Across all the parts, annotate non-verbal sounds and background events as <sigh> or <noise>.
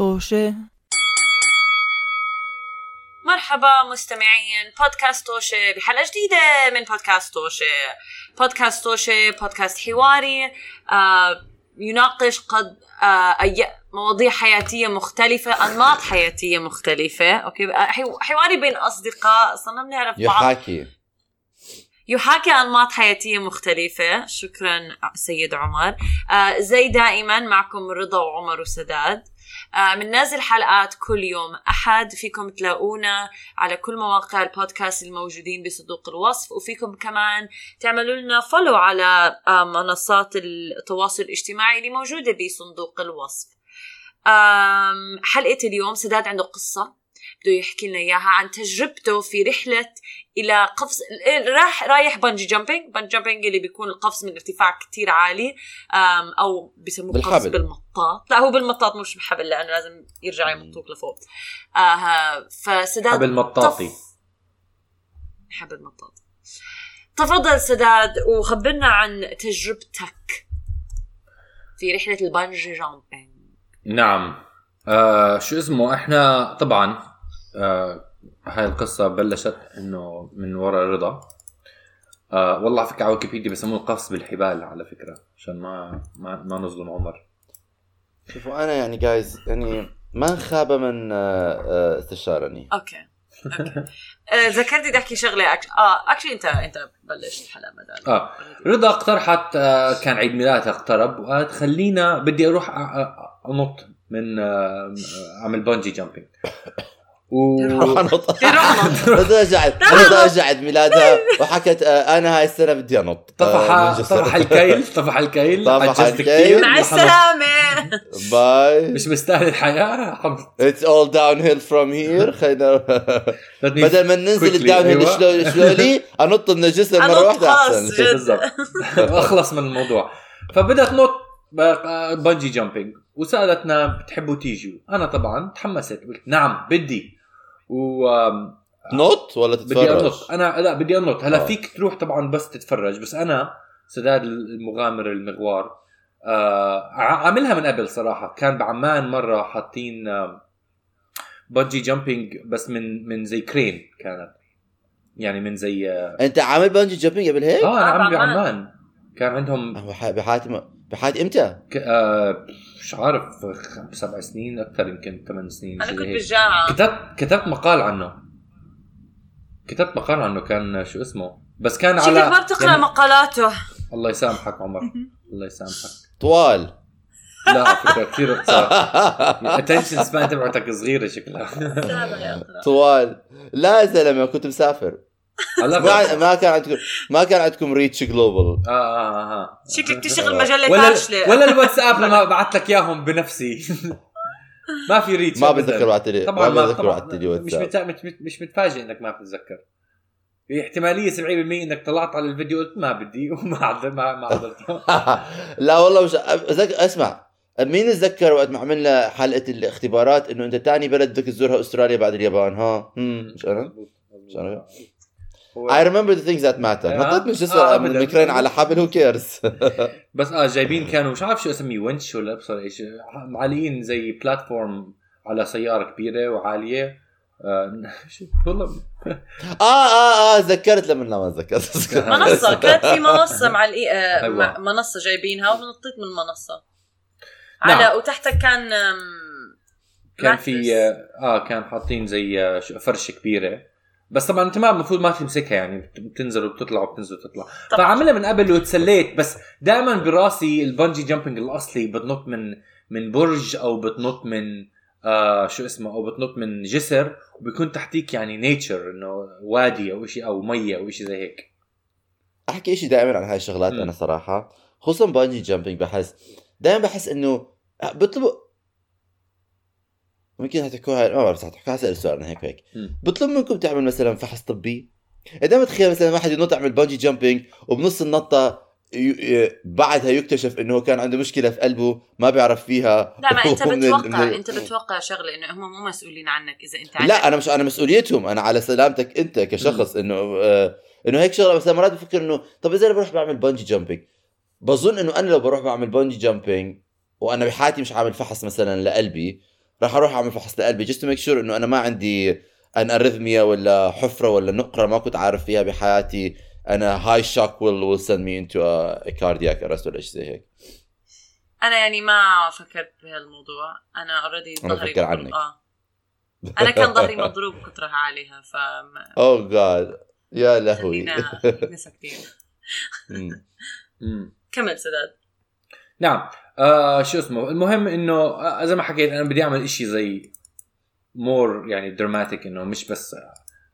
طوشة مرحبا مستمعين بودكاست توشة بحلقة جديدة من بودكاست توشة بودكاست توشة بودكاست حواري آه يناقش قد آه أي مواضيع حياتية مختلفة أنماط حياتية مختلفة. أوكي؟ آه، حو- حواري بين أصدقاء صرنا بنعرف بعض. يحاكي. يحاكي أنماط حياتية مختلفة. شكرا سيد عمر. آه زي دائما معكم رضا وعمر وسداد. بننزل حلقات كل يوم. أحد فيكم تلاقونا على كل مواقع البودكاست الموجودين بصندوق الوصف وفيكم كمان تعملوا لنا فولو على آه منصات التواصل الاجتماعي اللي موجودة بصندوق الوصف. حلقة اليوم سداد عنده قصة. بده يحكي لنا إياها عن تجربته في رحلة إلى قفز راح رايح bungee jumping bungee jumping اللي بيكون القفز من ارتفاع كتير عالي أو بسموه قفز بالحبل. بالمطاط. لا هو بالمطاط مش بالحبل لأنه لازم يرجع يمطوك لفوق. آه فسداد حبل مطاطي. طف- حبل مطاط. تفضل سداد وخبرنا عن تجربتك في رحلة ال bungee jumping نعم. آه شو اسمه إحنا طبعا آه هاي القصة بلشت إنه من وراء رضا. آه والله على فكرة على ويكيبيديا بسموه القفز بالحبال على فكرة عشان ما ما, ما نظلم عمر. شوفوا أنا يعني جايز يعني ما خاب من آه، آه، استشارني OK OK. <laughs> آه، ذكرتني بدي أحكي شغلة actu... آه actually انت أنت بلشت الحلقة بدل آه رضا اقترحت آه كان عيد ميلادها اقترب. وقالت خلينا بدي أروح أنط من أعمل bungee jumping و انط رجعت رجعت ميلادها وحكت آه، أنا هاي السنة بدي أنط. طفح آه، جسر. طفح الكيل طفح الكيل. طفح الكيل. مع السلامة. باي. مش مستاهل الحياة. حمد it's all downhill from here خلينا بدل ما ننزل. ال downhill أيوة. شلو- شلولي <laughs> أنط من الجسر مرة واحدة أحسن. بالضبط. <laughs> أخلص من الموضوع. فبدأت تنط bungee jumping وسألتنا بتحبوا تيجوا؟ أنا طبعا تحمست. قلت نعم بدي. و نط ولا بدي تتفرج؟ أنط أنا لا بدي أنط هلا آه. فيك تروح طبعا بس تتفرج بس أنا سداد المغامر المغوار آه عاملها من قبل صراحة كان بعمان مرة حاطين bungee jumping بس من من زي crane كانت يعني من زي آه أنت عامل bungee jumping قبل هيك؟ أنا آه، عم بعمان. كان عندهم هو بحياتي إمتى؟ ك- آه مش عارف خ- سبع سنين أكثر يمكن ثمان سنين أنا كنت. بالجامعة. كتبت كتبت مقال عنه. كتبت مقال عنه كان شو اسمه؟ بس كان على شكلك ما بتقرأ يعني- مقالاته؟ الله يسامحك عمر. الله يسامحك. طوال. لا على فكرة كثير قصار ال attention span تبعتك صغيرة شكلها. طوال. لا يا زلمة كنت مسافر. ما ما كان عندكم ما كان عندكم reach global آه آه آه شكلك تشتغل مجله ولا فاشله ولا الواتساب <laughs> لما بعت لك إياهم بنفسي. <laughs> ما في reach ما. بتذكر بعت لي طبعا ما بتذكر بعت لي مش مت... مش مت... مش متفاجئ إنك ما بتتذكر. في احتمالية 70% إنك طلعت على الفيديو قلت ما بدي <laughs> وما عد- ما ما لا والله مش أذك... اسمع مين تذكر وقت ما عملنا حلقة الاختبارات إنه أنت تاني بلد بدك تزورها أستراليا بعد اليابان ها؟ مش أنا؟ مش أنا؟ Remember the things that matter آه. نطيت من آه، جسر من أبداً. الميكرين على حبل هو كيرز <laughs> بس آه جايبين كانوا مش عارف شو اسميه ونش ولا أبصر إيش معلقين زي بلاتفورم على سيارة كبيرة وعالية آه <laughs> والله <laughs> آه آه آه تذكرت لما لا ما تذكرت منصة كانت في منصة مع. آه، أيوة. منصة جايبينها ونطيت من المنصه نعم. على وتحتها كان كان. في آه كان حاطين زي آه، فرشة كبيرة بس طبعا أنت ما المفروض ما تمسكها يعني بت- بتنزل وبتطلع وبتنزل وبتطلع طبعاً. فعملها من قبل وتسليت بس دائما براسي ال bungee jumping الأصلي بتنط من من برج أو بتنط من آه شو اسمه أو بتنط من جسر وبيكون تحتيك يعني nature إنه وادي أو شيء أو مية أو شيء زي هيك أحكي شيء دائما عن هاي الشغلات. أنا صراحة خصوصا bungee jumping بحس دائما بحس إنه بيطلبوا ممكن هتحكوها ما بعرف هتحكوها حسأل السؤال أنا هيك هيك. بطلب منكم تعمل مثلا فحص طبي؟ إذا متخيل مثلا واحد ينط يعمل bungee jumping وبنص النطة ي- ي- بعدها يكتشف إنه هو كان عنده مشكلة في قلبه ما بيعرف فيها. لا ما <laughs> أنت بتوقع من ال- أنت بتوقع شغلة إنه هم مو مسؤولين عنك إذا أنت عندك لا أنا مش أنا مسؤوليتهم أنا على سلامتك أنت كشخص إنه آه إنه هيك شغلة مثلا مرات بفكر إنه طب اذا أنا بروح بعمل bungee jumping بظن إنه أنا لو بروح بعمل bungee jumping وأنا بحياتي مش عامل فحص مثلا لقلبي راح أروح أعمل فحص لقلبي to make sure إنه أنا ما عندي an arrhythmia ولا حفرة ولا نقرة ما كنت عارف فيها بحياتي. أنا هاي shock send me into a, a cardiac arrest ولا شيء زي هيك. أنا يعني ما فكرت بهالموضوع. أنا already أنا ظهري بفكر مضروب. عنك. آه. أنا كان ظهري مضروب رايحه عليها ف <laughs> oh جاد يا لهوي. خلينا <laughs> ساكتين. كمل سداد. نعم. آه شو اسمه؟ المهم إنه آه زي ما حكيت أنا بدي أعمل إشي زي more يعني dramatic إنه مش بس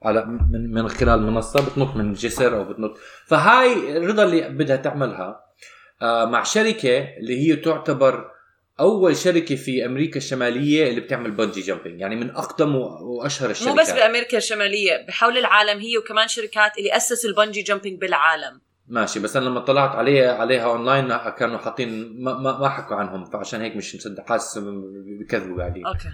على من, من خلال منصة بتنط من جسر أو بتنط. فهاي الرضا اللي بدها تعملها آه مع شركة اللي هي تعتبر أول شركة في أمريكا الشمالية اللي بتعمل bungee jumping يعني من أقدم وأشهر الشركات مو بس بأمريكا الشمالية بحول العالم هي وكمان شركات اللي أسسوا ال bungee jumping بالعالم. ماشي بس أنا لما طلعت عليها عليها اونلاين كانوا حاطين ما, ما, ما حكوا عنهم فعشان هيك مش مصدق حاسس بكذبوا قاعدين. okay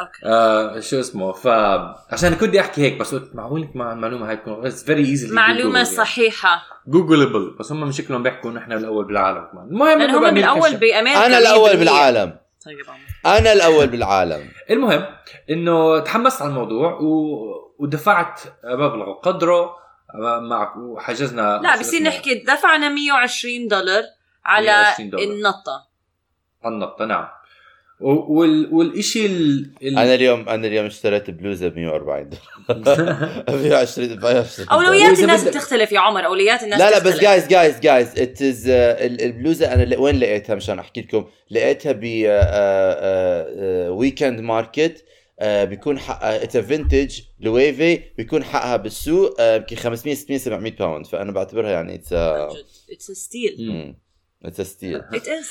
okay. آه شو اسمه؟ فعشان كنت بدي أحكي هيك بس قلت معقول مع المعلومة هاي تكون it's very easy معلومة صحيحة. googleable بس هم مشكلهم بيحكوا انه إحنا الأول بالعالم كمان. المهم هم بالاول الش- بأمريكا أنا الأول 100%. بالعالم. طيب. أنا الأول بالعالم. المهم إنه تحمست على الموضوع و... ودفعت مبلغ قدره مع وحجزنا لا بصير؟ نحكي دفعنا 120 دولار على 120 دولار. النطة على النقطه نعم وال... والشيء ال... ال... أنا اليوم أنا اليوم اشتريت بلوزة ب 140 دولار <laughs> 120 120 أولويات الناس بتختلف يا عمر أولويات الناس لا لا. بس جايز جايز جايز ات از البلوزة أنا وين لقيتها مشان أحكي لكم لقيتها ب weekend market بيكون حقها it's vintage Loewe بيكون حقها بالسوق آه، يمكن 500 600 700 pound فأنا بعتبرها يعني it's it's steal. it's steal it is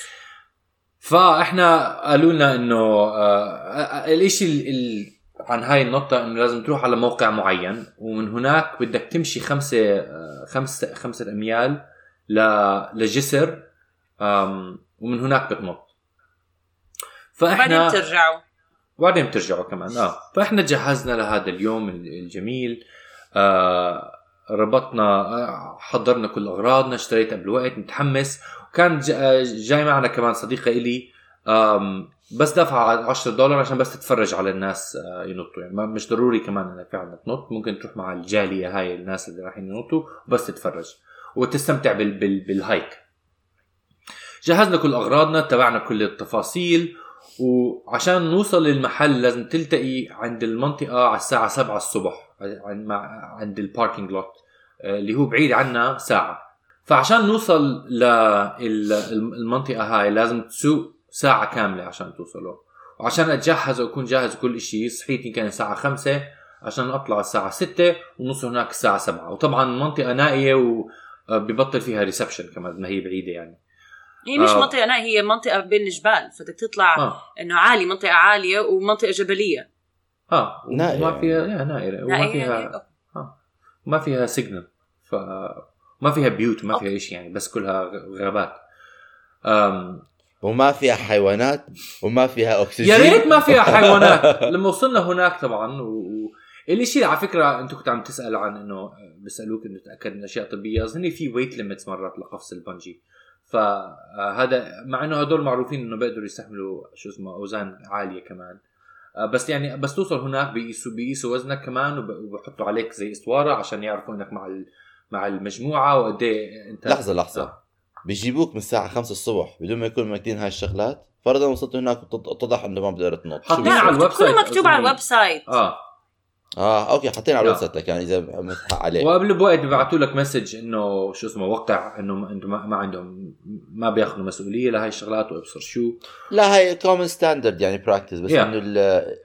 فاحنا قالوا لنا إنه آه الإشي ال- ال- عن هاي النقطة إنه لازم تروح على موقع معين ومن هناك بدك تمشي خمسة آه، خمسة خمسة أميال ل- لجسر ومن هناك بتنط. بعدين فاحنا بترجعوا وبعدين بترجعوا كمان. آه. فإحنا جهزنا لهذا اليوم ال- الجميل. آه ربطنا آه حضرنا كل أغراضنا اشتريت قبل وقت متحمس. وكان آه، جاي معنا كمان صديقة إلي. بس دفع 10 دولار عشان بس تتفرج على الناس آه ينطوا. يعني مش ضروري كمان إنك فعلا تنط ممكن تروح مع الجالية هاي الناس اللي رايحين ينطوا وبس تتفرج. وتستمتع بال بال بال hike. جهزنا كل أغراضنا تبعنا كل التفاصيل. وعشان نوصل للمحل لازم تلتقي عند المنطقة على الساعة 7 الصبح عند ال parking lot آه، اللي هو بعيد عنا ساعة. فعشان نوصل للمنطقة هاي لازم تسوق ساعة كاملة عشان توصلوا. وعشان أتجهز وأكون جاهز كل شيء صحيت يمكن الساعة 5 عشان أطلع الساعة 6 ونوصل هناك الساعة 7 وطبعا المنطقة نائية وببطل فيها reception كمان ما هي بعيدة يعني. هي مش آه. منطقة لا هي منطقة بين الجبال فبدك تطلع آه. إنه عالي منطقة عالية ومنطقة جبلية. آه. نائية ما يعني. فيها يا نائية. وما فيها يعني ما فيها signal ف ما فيها بيوت ما فيها. شيء يعني بس كلها غابات. أم... وما فيها حيوانات وما فيها أكسجين. يا ريت ما فيها <laughs> حيوانات. لما وصلنا هناك طبعا و... و... الشيء على فكرة انت كنت عم تسأل عن إنه بيسالوك إنه تأكد من أشياء طبية. أظن في weight limits مرات لقفز ال bungee. فهذا مع إنه هدول معروفين إنه بيقدروا يستحملوا شو اسمه أوزان عالية كمان. آه، بس يعني بس توصل هناك بيقيسوا بيقيسوا وزنك كمان وب- وبحطوا عليك زي اسواره عشان يعرفوا إنك مع ال... مع المجموعة وقد إيه انت لحظة لحظة. بيجيبوك من الساعة 5 الصبح بدون ما يكونوا ماكلين هاي الشغلات. فرضا وصلت هناك اتضح إنه ما بقدر تنط. حاطين على؟ ال website كله مكتوب على. ال website. آه. آه okay حاطين على. ال website لك يعني إذا متحق عليه وقبل بوقت ببعثوا لك message إنه شو اسمه وقع إنه أنتم ما عندهم ما بياخذوا مسؤولية لهي الشغلات وإبصر شو لا هاي common standard يعني practice بس Yeah. إنه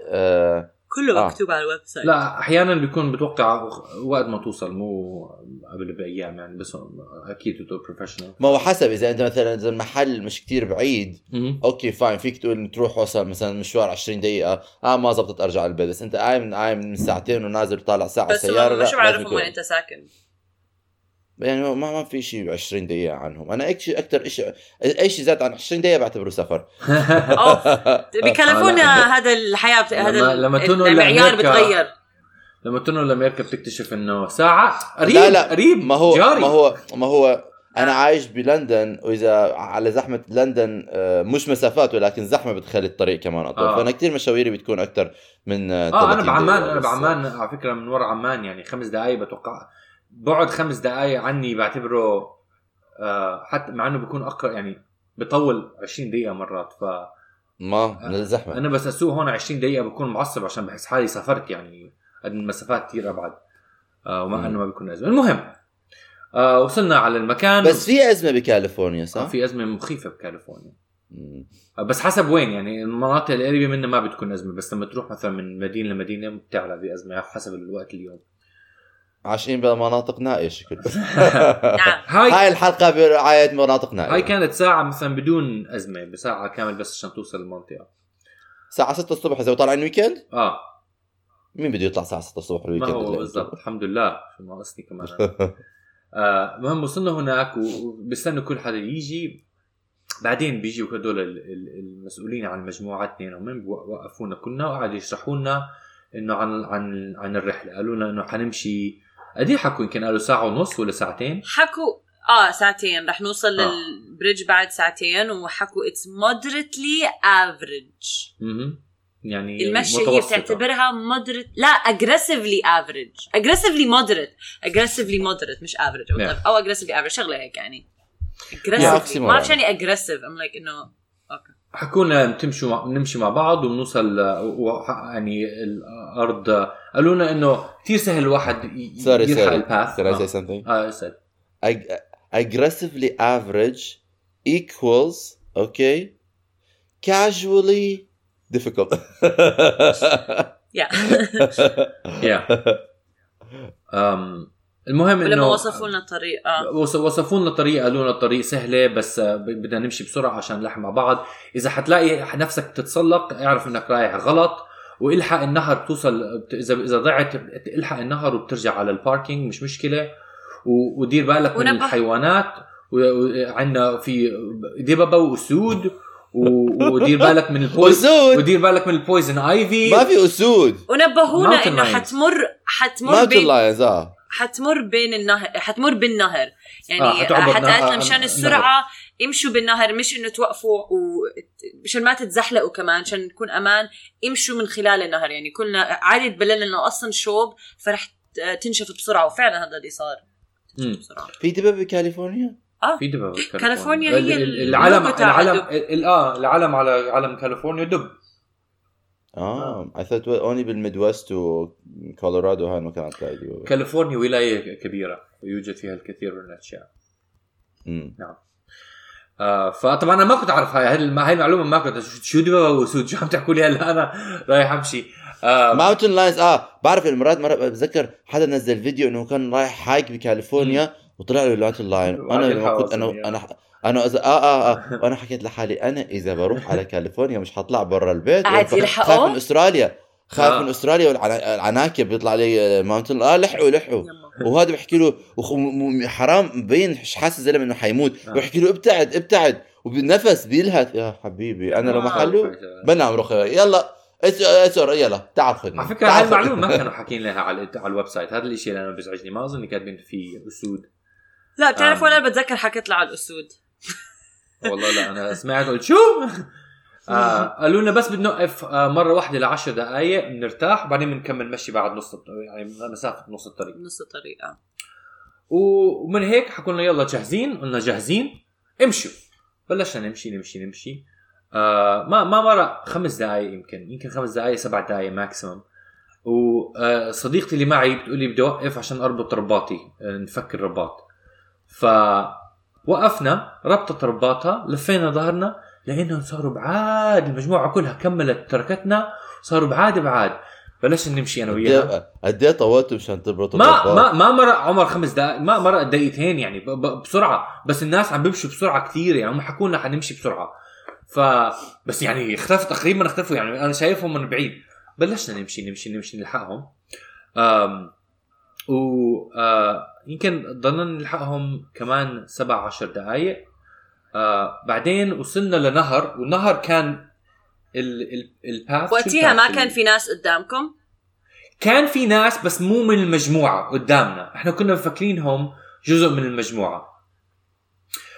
آه كله آه. مكتوب على ال website. لا أحيانا بيكون بتوقع وقت ما توصل مو قبل بأيام يعني بس أكيد too professional ما هو حسب إذا أنت مثلا إذا المحل مش كتير بعيد okay fine فيك تقول تروح وصل مثلا مشوار 20 دقيقة. آه ما زبطت أرجع البيت بس أنت قايم قايم من ساعتين ونازل طالع ساعة بس سيارة هم مش يكون- وين أنت ساكن. يعني ما ما في شيء 20 دقيقة عنهم أنا اكشي أكثر شيء أي شيء زاد عن 20 دقيقة بعتبره سفر <laughs> لا. <laughs> هذا الحياة بت... هذا لما- المعيار بتغير لما تنقل لامريكا بتكتشف إنه ساعة قريب لا لا قريب ما هو جاري ما هو ما هو أنا آه. عايش بلندن وإذا على زحمة لندن آه، مش مسافات ولكن زحمة بتخلي الطريق كمان أطول آه. فأنا كثير مشاويري بتكون أكثر من آه 30 أنا بعمان أنا. بعمان على فكرة من ورا عمان يعني خمس دقائق بتوقع بعد خمس دقائق عني بعتبره آه حتى مع إنه بيكون اقرب يعني بطول 20 دقيقة مرات ف ما من الزحمة أنا بس أسوق هون 20 دقيقة بكون معصب عشان بحس حالي سافرت يعني قد المسافات كثير أبعد آه مم. إنه ما بيكون أزمة المهم آه وصلنا على المكان بس في أزمة بكاليفورنيا آه صح؟ في أزمة مخيفة بكاليفورنيا. آه بس حسب وين يعني المناطق القريبة منها ما بتكون أزمة بس لما تروح مثلا من مدينة لمدينة بتعلى بازمه حسب الوقت اليوم عايشين بمناطق نائيه شكل <laughs> نعم. <laughs> هاي هاي الحلقة برعاية مناطق نائيه هاي كانت ساعة مثلا بدون أزمة بساعة كامل بس عشان توصل المنطقة. الساعة 6 الصبح إذا طالعين ويكند آه. مين بده يطلع الساعة 6 الصبح ما ال weekend هو بالضبط. الحمد لله. شو ناقصني كمان. <laughs> آه المهم وصلنا هناك وبستنوا كل حدا يجي. بعدين بيجوا هدول ال- ال- المسؤولين عن المجموعة اثنين هم وقفونا كلنا وقعدوا يشرحوا لنا إنه عن عن عن الرحلة. قالوا لنا إنه حنمشي قد إيه حكوا يمكن قالوا ساعة ونص ولا ساعتين؟ حكوا آه ساعتين. رح نوصل آه. لل bridge بعد ساعتين وحكوا it's moderately average أها يعني المشي هي. بتعتبرها moderate لا aggressively average aggressively moderate aggressively moderate مش average Yeah. أو aggressively average شغلة هيك يعني. aggressively ما بعرف يعني aggressive I'm like إنه okay حكوا لنا تمشوا مع... نمشي مع بعض وبنوصل و... يعني الأرض قالوا لنا إنه كثير سهل الواحد. sorry يلحق sorry ال path Can I say آه, something? آه اسأل. Ag- aggressively average equals okay casually difficult. <laughs> yeah yeah <laughs> um, المهم ولما إنه وصفوا لنا الطريق آه. وص- وصفوا لنا الطريق قالوا لنا الطريق سهلة بس آه، بدنا نمشي بسرعة عشان نلحق مع بعض. إذا حتلاقي نفسك تتسلق اعرف إنك رايح غلط. والحق النهر بتوصل بت- إذا إذا ضعت الحق النهر وبترجع على ال parking مش مشكلة. ودير بالك من. الحيوانات وعندنا في دببه وأسود ودير بالك من ال pois- أسود ودير بالك من ال poison ivy ما في أسود. ونبهونا إنه. حتمر حتمر بين lions آه. حتمر بين النهر حتمر بالنهر. يعني آه، آه قالت مشان نهر. السرعة امشوا بالنهر مش انه توقفوا ومشان ما تتزحلقوا كمان عشان نكون أمان امشوا من خلال النهر. يعني كلنا عادي تبللنا إنه أصلا شوب فرح تنشف بسرعة. وفعلا هذا اللي صار. بسرعة. في دببه بكاليفورنيا؟ في دببة كاليفورنيا هي ال- ال- ال- العلم العلم آه العلم على علم كاليفورنيا دب. آه. I thought only بالميدوست وكولورادو هاي المكان تلاقي دببة. كاليفورنيا ولاية كبيرة ويوجد فيها الكثير من الأشياء. مم. آه فطبعا أنا ما كنت أعرف هاي هاي الم- هاي المعلومة ما كنت شو- شو دببة واسود شو عم تحكوا لي هلا أنا رايح أمشي آه mountain lions آه بعرف المرات مرة بتذكر حدا نزل فيديو إنه كان رايح هايك بكاليفورنيا وطلع له mountain lion أنا كنت أنا. أنا أنا إذا آه آه آه وأنا حكيت لحالي أنا إذا بروح على <laughs> كاليفورنيا مش حطلع برا البيت قاعد خايف يلحقوا؟ من أستراليا خايف آه. من أستراليا والعناكب بيطلع لي mountain آه لحقوا لحقوا. وهذا بحكي له وخ- م- م- حرام مبين مش حاسس الزلمه إنه حيموت. آه. وبحكي له ابتعد ابتعد. وبالنفس بيلهث. يا حبيبي أنا لو آه. محله بنام رخي يلا اس- اسر يلا تعال خذني. على فكرة هاي. المعلومة ما كانوا <laughs> حاكين لها على على ال website. هذا الشيء اللي أنا بيزعجني. ما أظن كاتبين فيه أسود. لا بتعرف آم. ولا بتذكر حكيت له على الأسود. والله لا أنا سمعت قلت شو آه قالوا لنا بس بنوقف آه مرة واحدة لعشر دقائق بنرتاح وبعدين بنكمل مشي بعد نص يعني مسافة نص الطريق. نص الطريقة و- ومن هيك حكوا لنا يلا جاهزين قلنا جاهزين امشوا. بلشنا نمشي نمشي نمشي. آه ما ما مرق خمس دقائق يمكن يمكن خمس دقائق سبع دقائق ماكسيمم وصديقتي اللي معي بتقول لي بدي اوقف عشان أربط رباطي آه، نفك الرباط. فوقفنا ربطت رباطها لفينا ظهرنا. لقيناهم صاروا بعاد المجموعة كلها كملت تركتنا صاروا بعاد بعاد. بلشنا نمشي أنا وياها. قد إيه- إيه طولتوا مشان تربطوا ما؟ ما ما مرق عمر خمس دقائق ما مرق دقيقتين يعني بسرعة. بس الناس عم بيمشوا بسرعة كثير يعني هم حكوا لنا حنمشي بسرعة. ف بس يعني اختفوا تقريبا اختفوا يعني أنا شايفهم من بعيد. بلشنا نمشي نمشي نمشي نلحقهم. أم و آه، يمكن ضلنا نلحقهم كمان سبع عشر دقائق آه بعدين وصلنا لنهر والنهر كان ال ال الباث وقتها ما كان في ناس قدامكم؟ كان في ناس بس مو من المجموعة قدامنا. إحنا كنا مفكرينهم جزء من المجموعة.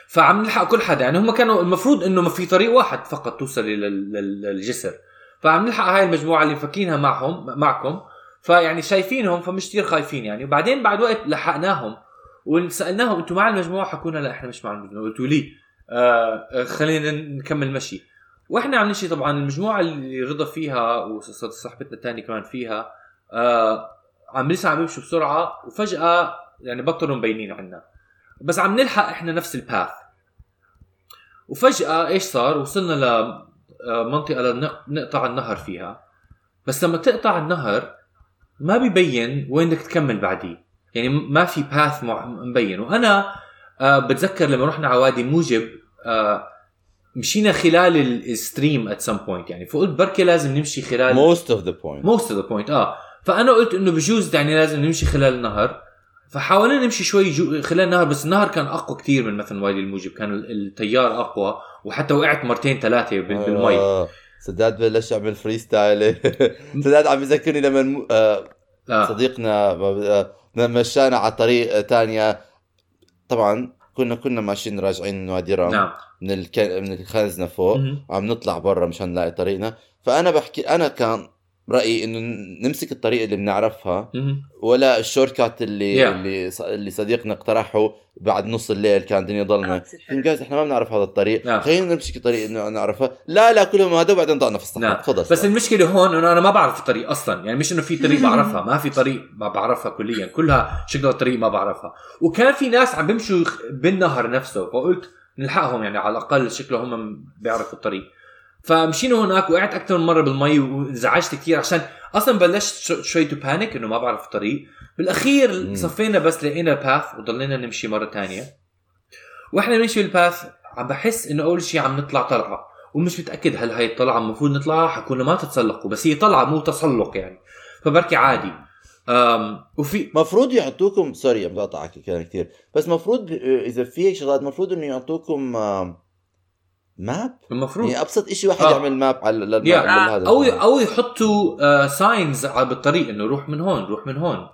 فعم نلحق كل حدا. يعني هم كانوا المفروض إنه ما في طريق واحد فقط توصل لل- لل- للجسر فعم نلحق هاي المجموعة اللي مفكينها معهم معكم. فيعني شايفينهم فمش كثير خايفين يعني. وبعدين بعد وقت لحقناهم وسألناهم أنتم مع المجموعة؟ حكونا لا إحنا مش مع المجموعة. قلتوا لي آه آه، خلينا نكمل مشي. وإحنا عم نمشي طبعا المجموعة اللي رضا فيها وصاحبتنا الثانية كمان فيها آه عم لسه عم يمشوا بسرعة وفجأة يعني بطلوا مبينين عنا. بس عم نلحق إحنا نفس الباث وفجأة إيش صار؟ وصلنا لمنطقه نقطع النهر فيها. بس لما تقطع النهر ما بيبين وين بدك تكمل بعديه يعني ما في path مبين. وأنا آه بتذكر لما رحنا على وادي موجب آه مشينا خلال ال stream at some point يعني فقلت بركي لازم نمشي خلال most of the point most of the point آه. فأنا قلت إنه بجوز يعني لازم نمشي خلال النهر فحاولنا نمشي شوي جو خلال النهر بس النهر كان أقوى كتير من مثلا وادي الموجب. كان التيار أقوى وحتى وقعت مرتين ثلاثة بال- بالمي. آه. سداد بلش يعمل freestyle <laughs> سداد عم يذكرني لما م- آه آه. صديقنا آه، لما مشانا على طريق تانية. طبعا كنا كنا ماشيين راجعين من وادي رام. نعم. من الك... من الخزنة فوق. وعم نطلع برا مشان نلاقي طريقنا. فأنا بحكي أنا كان رأيي إنه نمسك الطريق اللي بنعرفها. ولا ال shortcut اللي Yeah. اللي ص- اللي صديقنا اقترحه بعد نص الليل كان الدنيا ضلمة. جايز إحنا ما بنعرف هذا الطريق. نعم. خلينا نمسك الطريق إنه نعرفها لا لا كلهم هذا وبعدين ضعنا في الصحراء. نعم. خلص. بس المشكلة هون إنه أنا ما بعرف الطريق أصلا. يعني مش إنه في طريق <laughs> بعرفها ما في طريق ما بعرفها كليا. كلها شكل الطريق ما بعرفها. وكان في ناس عم بيمشوا بالنهر نفسه فقلت نلحقهم يعني على الأقل شكلهم هم بيعرفوا الطريق. فمشينا هناك وقعت أكثر من مرة بالمي وانزعجت كثير عشان أصلا بلشت شو- شوي to panic إنه ما بعرف الطريق. بالأخير مم. صفينا بس لقينا path وضلينا نمشي مرة تانية. وإحنا نمشي بال path عم بحس إنه أول شيء عم نطلع طلعة. ومش متأكد هل هاي الطلعة المفروض نطلعها حكونا ما تتسلقوا بس هي طلعة مو تسلق يعني. فبركي عادي. أم وفي مفروض يعطوكم sorry عم بقطعك كلام كثير بس مفروض إذا في شغلات مفروض إنه يعطوكم آم، map المفروض يعني أبسط شيء واحد آه. يعمل map على للم- yeah. لهذا أو. أو يحطوا ساينز بالطريق إنه روح من هون روح من هون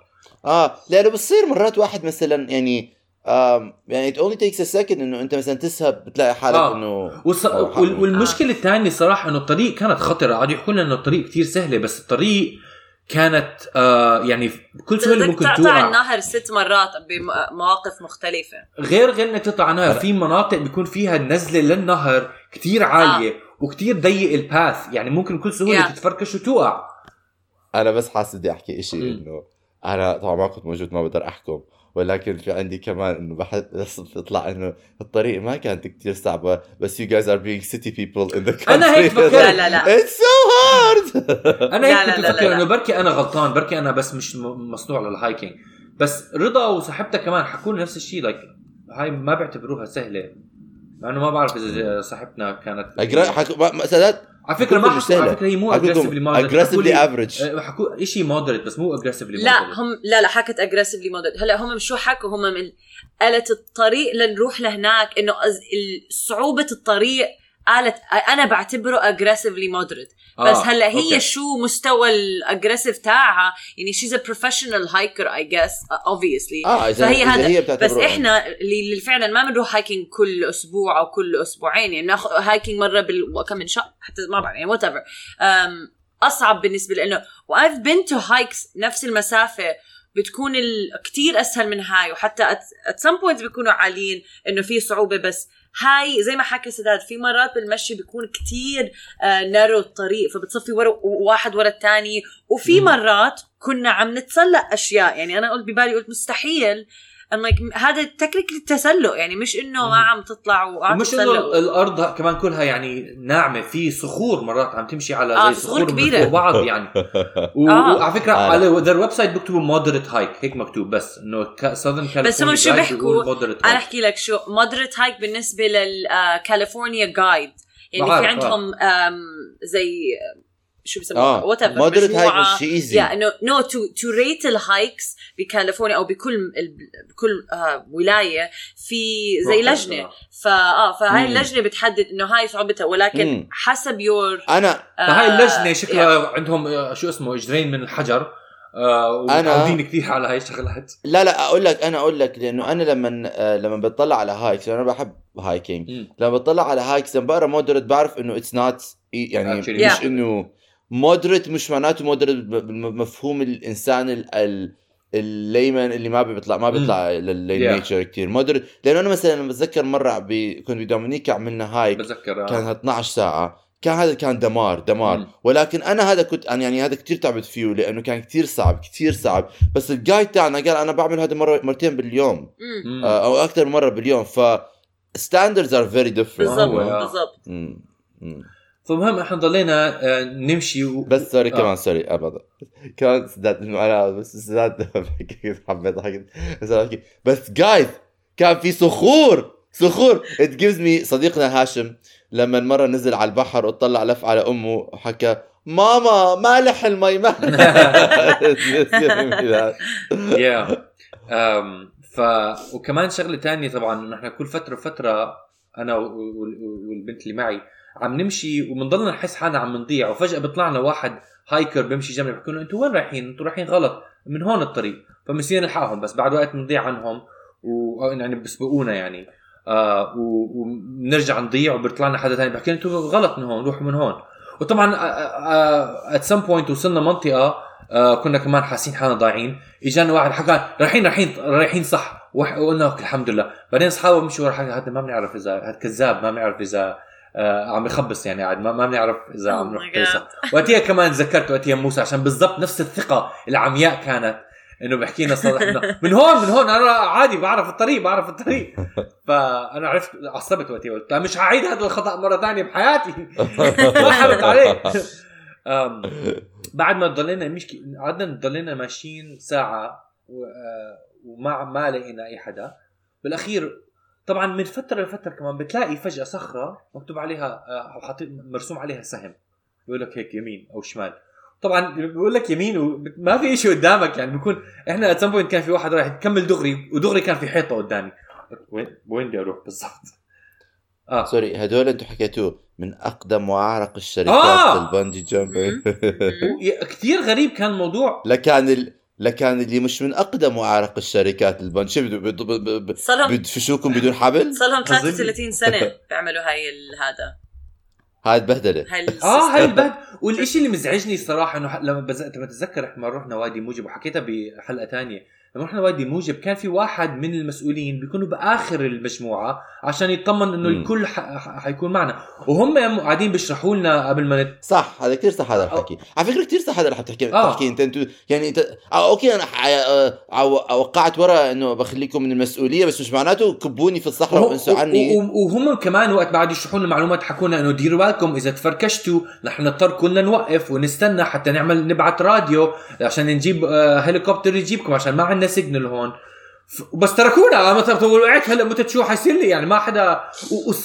آه لأنه بتصير مرات واحد مثلا يعني آم يعني only takes a second إنه أنت مثلا تسهب بتلاقي حالك آه. إنه حق- وال... والمشكلة الثانية صراحة إنه الطريق كانت خطرة قاعدوا يحكوا لنا إنه الطريق كثير سهلة بس الطريق كانت آه يعني بكل سهوله ممكن تقطع توقع النهر ست مرات بمواقف مختلفة غير غير انك تقطع نهر في مناطق بيكون فيها النزله للنهر كتير عالية آه. وكتير ضيق الباث يعني ممكن بكل سهولة Yeah. تتفركش وتوقع أنا بس حاسس بدي أحكي شيء مم. إنه أنا طبعا ما كنت موجود ما بقدر أحكم ولكن في عندي كمان إنه بحس بس بيطلع إنه الطريق ما كانت كتير صعبة. بس you guys are being city people in the country أنا هيك فكرت. لا لا لا. It's so hard. <laughs> أنا هيك كنت لا. إنه بركي أنا غلطان بركي أنا بس مش مصنوع لل hiking بس رضا وصاحبتها كمان حكوا لي نفس الشيء like هاي ما بيعتبروها سهلة. مع إنه ما بعرف إذا صاحبتنا كانت أجرا... حكو... ما... ما... سادات على فكرة ما مش حكوا على سهلة. فكرة هي مو aggressively moderate aggressively average. حكوا شيء moderate بس مو aggressively لا هم لا لا حكت aggressively moderate هلا هم شو حكوا؟ هم من قالت الطريق لنروح لهناك إنه صعوبة الطريق قالت أنا بعتبره aggressively moderate بس هلا هي okay. شو مستوى ال aggressive تاعها يعني she's a professional hiker I guess obviously آه اذا فهي إذا هذا- هي بس بتعتبره إحنا اللي فعلا ما بنروح hiking كل أسبوع أو كل أسبوعين يعني ناخذ hiking مرة بال كم من شهر حتى ما بعرف يعني whatever أصعب بالنسبة لأنه و I've been to hikes نفس المسافة بتكون. كتير أسهل من هاي وحتى at some point بيكونوا عاليين إنه في صعوبة بس هاي زي ما حكى سداد في مرات بالمشي بيكون كتير آه narrow الطريق فبتصفي ورا واحد ورا الثاني وفي. مرات كنا عم نتسلق أشياء يعني أنا قلت ببالي قلت مستحيل I'm like هذا technically تسلق يعني مش إنه. ما عم تطلع وقاعد ومش إنه الأرض كمان كلها يعني ناعمة في صخور مرات عم تمشي على آه، زي صخور صخور كبيرة. كبيره بعض <laughs> يعني و- آه. وعلى فكرة آه. على the website بيكتبوا moderate hike هيك مكتوب بس إنه ساذرن بس هم شو بيحكوا؟ أنا أحكي لك شو moderate hike بالنسبة للكاليفورنيا guide يعني في آه. عندهم آم، زي شو بسموها آه whatever moderate hike مش easy yeah انه no to to rate ال hikes بكاليفورنيا أو بكل ال- بكل آه ولاية في زي لجنة فا آه فهاي مم. اللجنة بتحدد إنه هاي صعوبتها ولكن مم. حسب يور أنا فهاي اللجنة شكلها عندهم آه، شو اسمه اجرين من الحجر آه أنا- ومتعودين كثير على هاي الشغلات لا لا أقول لك أنا أقول لك لأنه أنا لما آه، لما بطلع على hikes أنا بحب hiking. لما بطلع على hikes لما بقرأ moderate بعرف إنه it's not يعني Actually. مش Yeah. إنه moderate مش معناته moderate بمفهوم الإنسان ال- ال ال layman اللي ما بيطلع ما بيطلع لل nature كثير moderate لأنه أنا مثلا بتذكر مرة ب... كنت بدومينيكا عملنا hike بتذكر آه. كان 12 ساعة. كان هذا كان دمار دمار. مم. ولكن أنا هذا كنت أنا يعني هذا كتير تعبت فيه لأنه كان كتير صعب كتير صعب. بس ال guide تاعنا قال أنا بعمل هذا مره مرتين باليوم. مم. آه، أو أكثر من مرة باليوم. ف standards are very different. بالضبط آه. بالضبط. فالمهم إحنا ضلينا آه، نمشي و... بس sorry آه. كمان sorry ابدا كمان سداد انه أنا بس سداد حبيت حكيت بس بس جايز كان في صخور صخور. It gives me صديقنا هاشم لما مرة نزل على البحر وطلع لف على أمه وحكى ماما مالح المي ما يا أم، <laughs> ف وكمان شغلة تانية طبعا نحن كل فترة فترة أنا والبنت اللي معي عم نمشي وبنضلنا نحس حالنا عم نضيع وفجأة بيطلعنا واحد هايكر بيمشي جنبنا بيحكوا لنا أنتوا وين رايحين؟ أنتوا رايحين غلط من هون الطريق. فبنصير نلحقهم بس بعد وقت بنضيع عنهم و أو يعني بيسبقونا يعني. آه وبنرجع نضيع وبيطلعنا حدا ثاني بحكي لنا أنتوا غلط من هون روحوا من هون. وطبعا ات سم بوينت وصلنا منطقة آه كنا كمان حاسين حالنا ضايعين. اجانا واحد حكى رايحين رايحين رايحين صح. وقلنا الحمد لله. بعدين أصحابه مشوا ورا هذا ما بنعرف إذا هذا كذاب ما بنعرف إذا آه عم يخبص يعني عاد ما, ما بنعرف إذا عم Oh نروح my طريق صح وقتها كمان تذكرت وقتها موسى عشان بالضبط نفس الثقة العمياء كانت إنه بحكي لنا صالح إنه من هون من هون أنا عادي بعرف الطريق بعرف الطريق. <laughs> فأنا عرفت عصبت وقتها قلت مش هعيد هذا الخطأ مرة ثانية بحياتي. <laughs> ما حرمت عليه. بعد ما ضلينا مشكي قعدنا ضلينا ماشيين ساعة. آه، وما ما لقينا أي حدا. بالأخير طبعا من فترة لفترة كمان بتلاقي فجأة صخرة مكتوب عليها آه، مرسوم عليها سهم. بيقول لك هيك يمين أو شمال. طبعا بيقول لك يمين وما في شيء قدامك يعني بيكون إحنا at point كان في واحد رايح يكمل دغري ودغري كان في حيطة قدامي. وين وين بدي أروح بالضبط؟ آه. sorry هدول أنتم حكيتوه من أقدم وأعرق الشركات آه! ال bungee jumping <laughs> كثير غريب كان الموضوع. لكان ال... لكان اللي مش من أقدم واعرق الشركات لهم بدفشوكم بدون حبل؟ صار لهم أظن. 33 سنة <laughs> بيعملوا هاي ال- هذا. هاي بهدله هاي <laughs> آه هاي ال system. البهد والشيء اللي مزعجني الصراحه إنه لما بز... لما تتذكر إحنا رحنا وادي موجب وحكيتها بحلقة تانية. لما رحنا وادي موجب كان في واحد من المسؤولين بيكونوا بآخر المجموعة عشان يطمن إنه. الكل. حيكون معنا وهم قاعدين بيشرحوا لنا قبل ما نت... صح هذا كثير صح هذا الحكي على فكرة كثير صح هذا اللي تحكي آه. تحكي أنت أنتوا يعني انت آه okay أنا. آه، عو- وقعت ورا إنه بخليكم من المسؤولية بس مش معناته كبوني في الصحراء وانسوا عني وهم كمان وقت بعد يشرحوا لنا المعلومات حكوا لنا إنه ديروا بالكم إذا تفركشتوا رح نضطر كلنا نوقف ونستنى حتى نعمل نبعت راديو عشان نجيب آه، هليكوبتر يجيبكم عشان ما عندنا signal هون. بس تركونا. مثلا وقعت. هلأ متى شو حيصير لي؟ يعني ما حدا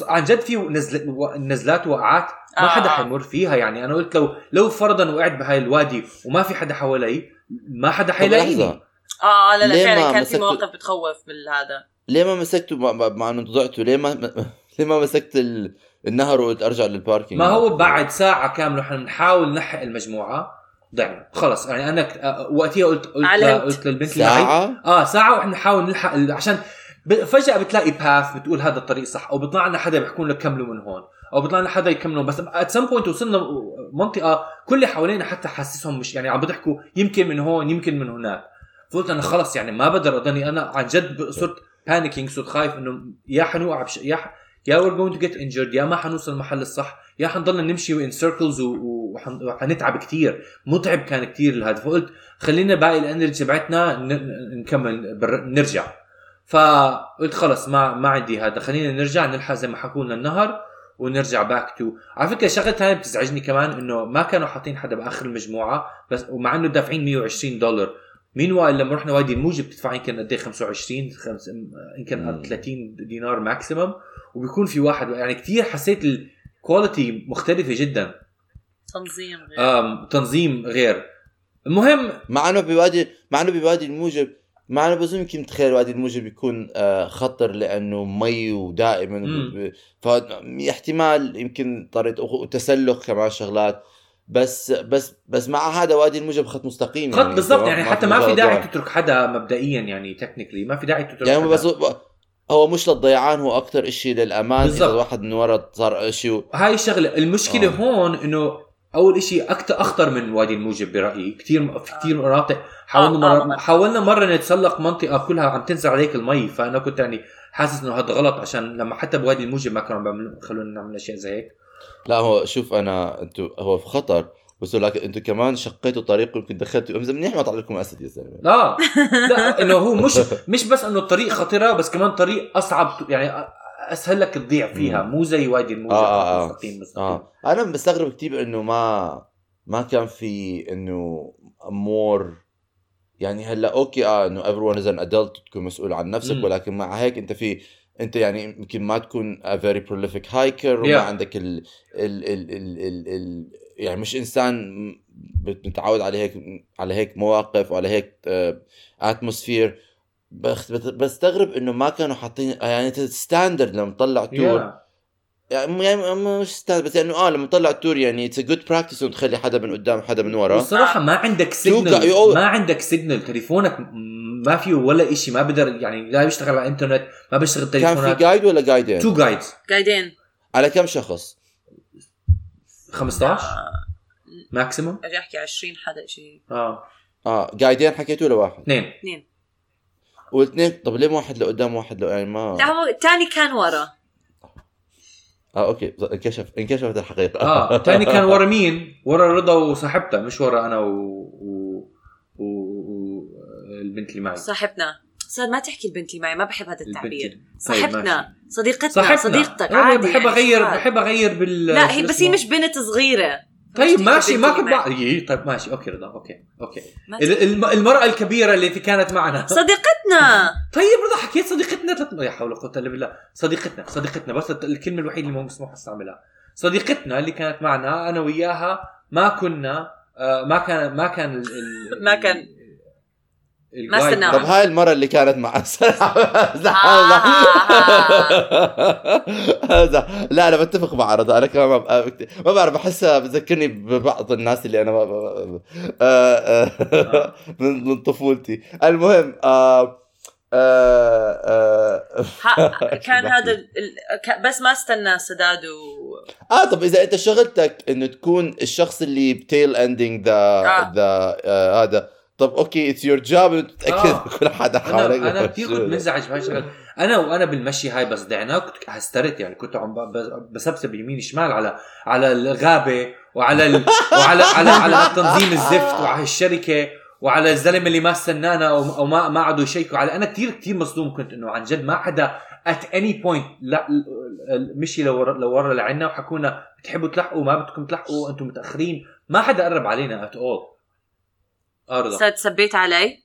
عن جد في نزل و- نزلات وقعات ما آه، حدا آه. حيمر فيها. يعني أنا قلت لو لو فرضا وقعت بهاي الوادي وما في حدا حوالي ما حدا حيلاقيني. لحظة. آه لا لا فعلا كان في مواقف بتخوف بالهذا ليه ما مسكتوا مع- انه ضعتوا ليه ما <laughs> ليه ما مسكت ال... النهر وقلت ارجع للباركينج؟ ما هو بعد ساعة كاملة إحنا بنحاول نلحق المجموعة. ضعنا خلص يعني أنا ك- آه، وقتها قلت قلت, علمت. قلت للبنت اللي ساعة؟ آه ساعة وإحنا نحاول نلحق عشان فجأة بتلاقي path بتقول هذا الطريق صح أو بيطلع لنا حدا بيحكوا لك كملوا من هون أو بيطلع لنا حدا يكملوا بس at some point وصلنا منطقة كل اللي حوالينا حتى حاسسهم مش يعني عم بيضحكوا يمكن من هون يمكن من هناك. فقلت أنا خلص يعني ما بقدر أضلني أنا عن جد صرت panicking صرت خايف إنه يا حنوقع بش... يا ح... يا we're going to get injured يا ما حنوصل المحل الصح يا حنضلنا نمشي in circles و- وحن- وحنتعب كتير. متعب كان كتير هذا فقلت خلينا باقي ال energy تبعتنا نكمل بر... نرجع. فقلت خلص ما ما عندي هذا خلينا نرجع نلحق زي ما حكوا لنا النهر ونرجع back to على فكرة شغلة ثانية بتزعجني كمان إنه ما كانوا حاطين حدا بآخر المجموعة بس ومع إنه دافعين 120 دولار. مين وائل لما رحنا وادي الموجب بتدفع يمكن قد إيه 25 خمس يمكن مم. 30 دينار maximum وبيكون في واحد يعني كثير حسيت ال quality مختلفة جدا تنظيم غير آم تنظيم غير المهم مع إنه بوادي مع إنه بوادي الموجب مع إنه بظن يمكن تخيل وادي الموجب يكون آه، خطر لأنه مي ودائما. فاحتمال يمكن طريقة وتسلق كمان شغلات بس بس بس مع هذا وادي الموجب خط مستقيم خط بالضبط يعني حتى ما في داعي. تترك حدا مبدئيا يعني تكنيكلي ما في داعي تترك يعني حدا. بس هو مش للضيعان هو أكثر شيء للأمان بالضبط. اذا واحد من ورا صار شيء هاي الشغلة المشكلة آه. آه. هون إنه أول شيء أكثر أخطر من وادي الموجب برأيي كثير في كثير مناطق حاولنا آه، آه. مرة حاولنا مرة نتسلق منطقة كلها عم تنزل عليك المي فأنا كنت يعني حاسس إنه هذا غلط عشان لما حتى بوادي الموجب ما كانوا بيعملوا خلونا نعمل أشياء زي هيك لا هو شوف أنا أنتم هو في خطر بس لكن أنتم كمان شقيتوا طريقكم يمكن دخلتوا منيح ما طلع لكم أسد يا زلمة لا <laughs> لا إنه هو مش <laughs> مش بس إنه الطريق خطيرة بس كمان طريق أصعب يعني أسهل لك تضيع فيها. مو زي وادي آه، آه، آه. مستقيم مستقيم آه أنا مستغرب كثير إنه ما ما كان في إنه more يعني هلأ okay آه إنه everyone is an adult تكون مسؤول عن نفسك مم. ولكن مع هيك أنت في أنت يعني يمكن ما تكون a very prolific hiker وما Yeah. عندك ال ال ال ال ال ال يعني مش إنسان متعود على هيك على هيك مواقف وعلى هيك atmosphere بستغرب إنه ما كانوا حاطين يعني standard لما تطلع tour Yeah. يعني يعني مش standard بس انه آه لما تطلع tour يعني it's good practice إنه تخلي حدا من قدام حدا من ورا. والصراحه ما عندك signal ما عندك signal تليفونك ما فيه ولا إشي ما بقدر يعني لا بيشتغل على الإنترنت ما بيشتغل كان في تليفونات. guide ولا guideين؟ two guides guideين على كم شخص؟ 15 maximum أجي أحكي 20 حدا شيء آه. آه guideين حكيتوا ولا واحد؟ اثنين. اثنين. والاثنين طب ليه واحد لقدام واحد لو يعني ما لا هو الثاني كان ورا. آه okay. انكشف انكشفت الحقيقة. آه الثاني كان ورا <laughs> مين؟ ورا رضا وصاحبتها مش ورا أنا و... و... و... و... البنت اللي معي. صاحبنا. صار ما تحكي البنت اللي معي ما بحب هذا التعبير. طيب، صاحبتنا صديقتنا صاحبنا. صديقتك عادي بحب يعني اغير هاد؟ بحب أغير بال لا هي بس هي؟ مش بنت صغيرة. طيب ماشي ما كنت. إيه، طيب ماشي أوكي رضا أوكي أوكي. ما ال- الم- المرأة الكبيرة التي كانت معنا. صديقتنا. <laughs> طيب رضا حكيت صديقتنا ثلاث يا حول ولا قوة إلا بالله. صديقتنا صديقتنا بس الكلمة الوحيدة اللي مو مسموح أستعملها. صديقتنا اللي كانت معنا أنا وياها ما كنا آه ما كان ما كان ال... <laughs> ما كان- ما. طب هاي المرة اللي كانت مع <laughs> هذا لا أنا بتفق مع رضا أنا كمان ما ما بعرف بحسها بتذكرني ببعض الناس اللي أنا آه، آه، من من طفولتي المهم آه، آه، آه، <laughs> كان. هذا بس ما استنى سداد و آه طب إذا أنت شغلتك إنه تكون الشخص اللي بتيل اندينج ذا آه. ذا هذا طب أوكي اتس يور جوب تتاكد آه. كل حدا حواليك أنا أنا كثير كنت منزعج بهاي الشغلة. أنا وأنا بالمشي هاي بس دعنا كنت هسترت يعني كنت عم بسبسب يمين شمال على على الغابة وعلى ال... وعلى على على هالتنظيم الزفت وعلى الشركة وعلى الزلمة اللي ما استنانا أو, ما ما قعدوا يشيكوا على أنا كثير كثير مصدوم كنت إنه عن جد ما حدا ات اني بوينت لا مشي لورا لورا لعنا وحكونا بتحبوا تلحقوا ما بدكم تلحقوا أنتم متأخرين. ما حدا قرب علينا ات اول رضا سد سبيت علي؟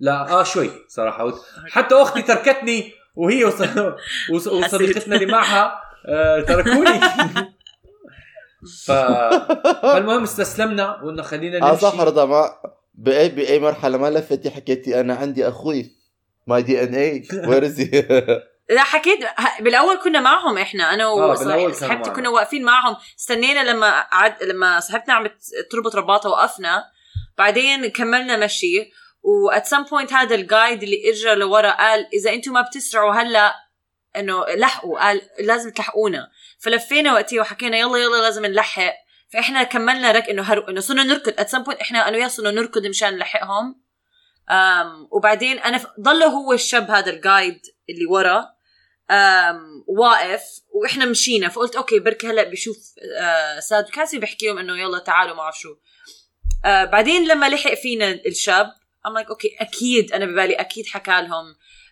لا آه شوي صراحة. حتى أختي <laughs> تركتني وهي وص... وص... وصديقتنا اللي معها آه تركوني. <laughs> ف... فالمهم استسلمنا وقلنا خلينا نمشي. آه صح رضا ما باي بأي مرحلة ما لفتي حكيتي أنا عندي أخوي ماي دي ان اي وير از لا حكيت بالأول كنا معهم إحنا أنا آه، وصاحبتي. كنا واقفين معهم. استنينا لما عد لما صاحبتنا عم تربط رباطها وقفنا. بعدين كملنا مشي. و at some point هذا ال guide اللي اجى لورا قال إذا أنتم ما بتسرعوا هلأ إنه لحقوا. قال لازم تلحقونا. فلفينا وقتها وحكينا يلا يلا لازم نلحق. فإحنا كملنا رك إنه هرو إنه صرنا نركض. at some point إحنا أنا وياه صرنا نركض مشان نلحقهم. أم وبعدين أنا ف... ضل هو الشاب هذا ال guide اللي ورا. أم واقف وإحنا مشينا. فقلت okay بركي هلأ بشوف آه ساد كاسي بحكي لهم إنه يلا تعالوا ما أعرف شو. آه بعدين لما لحق فينا الشاب ام لايك أوكي أكيد أنا ببالي أكيد حكى لهم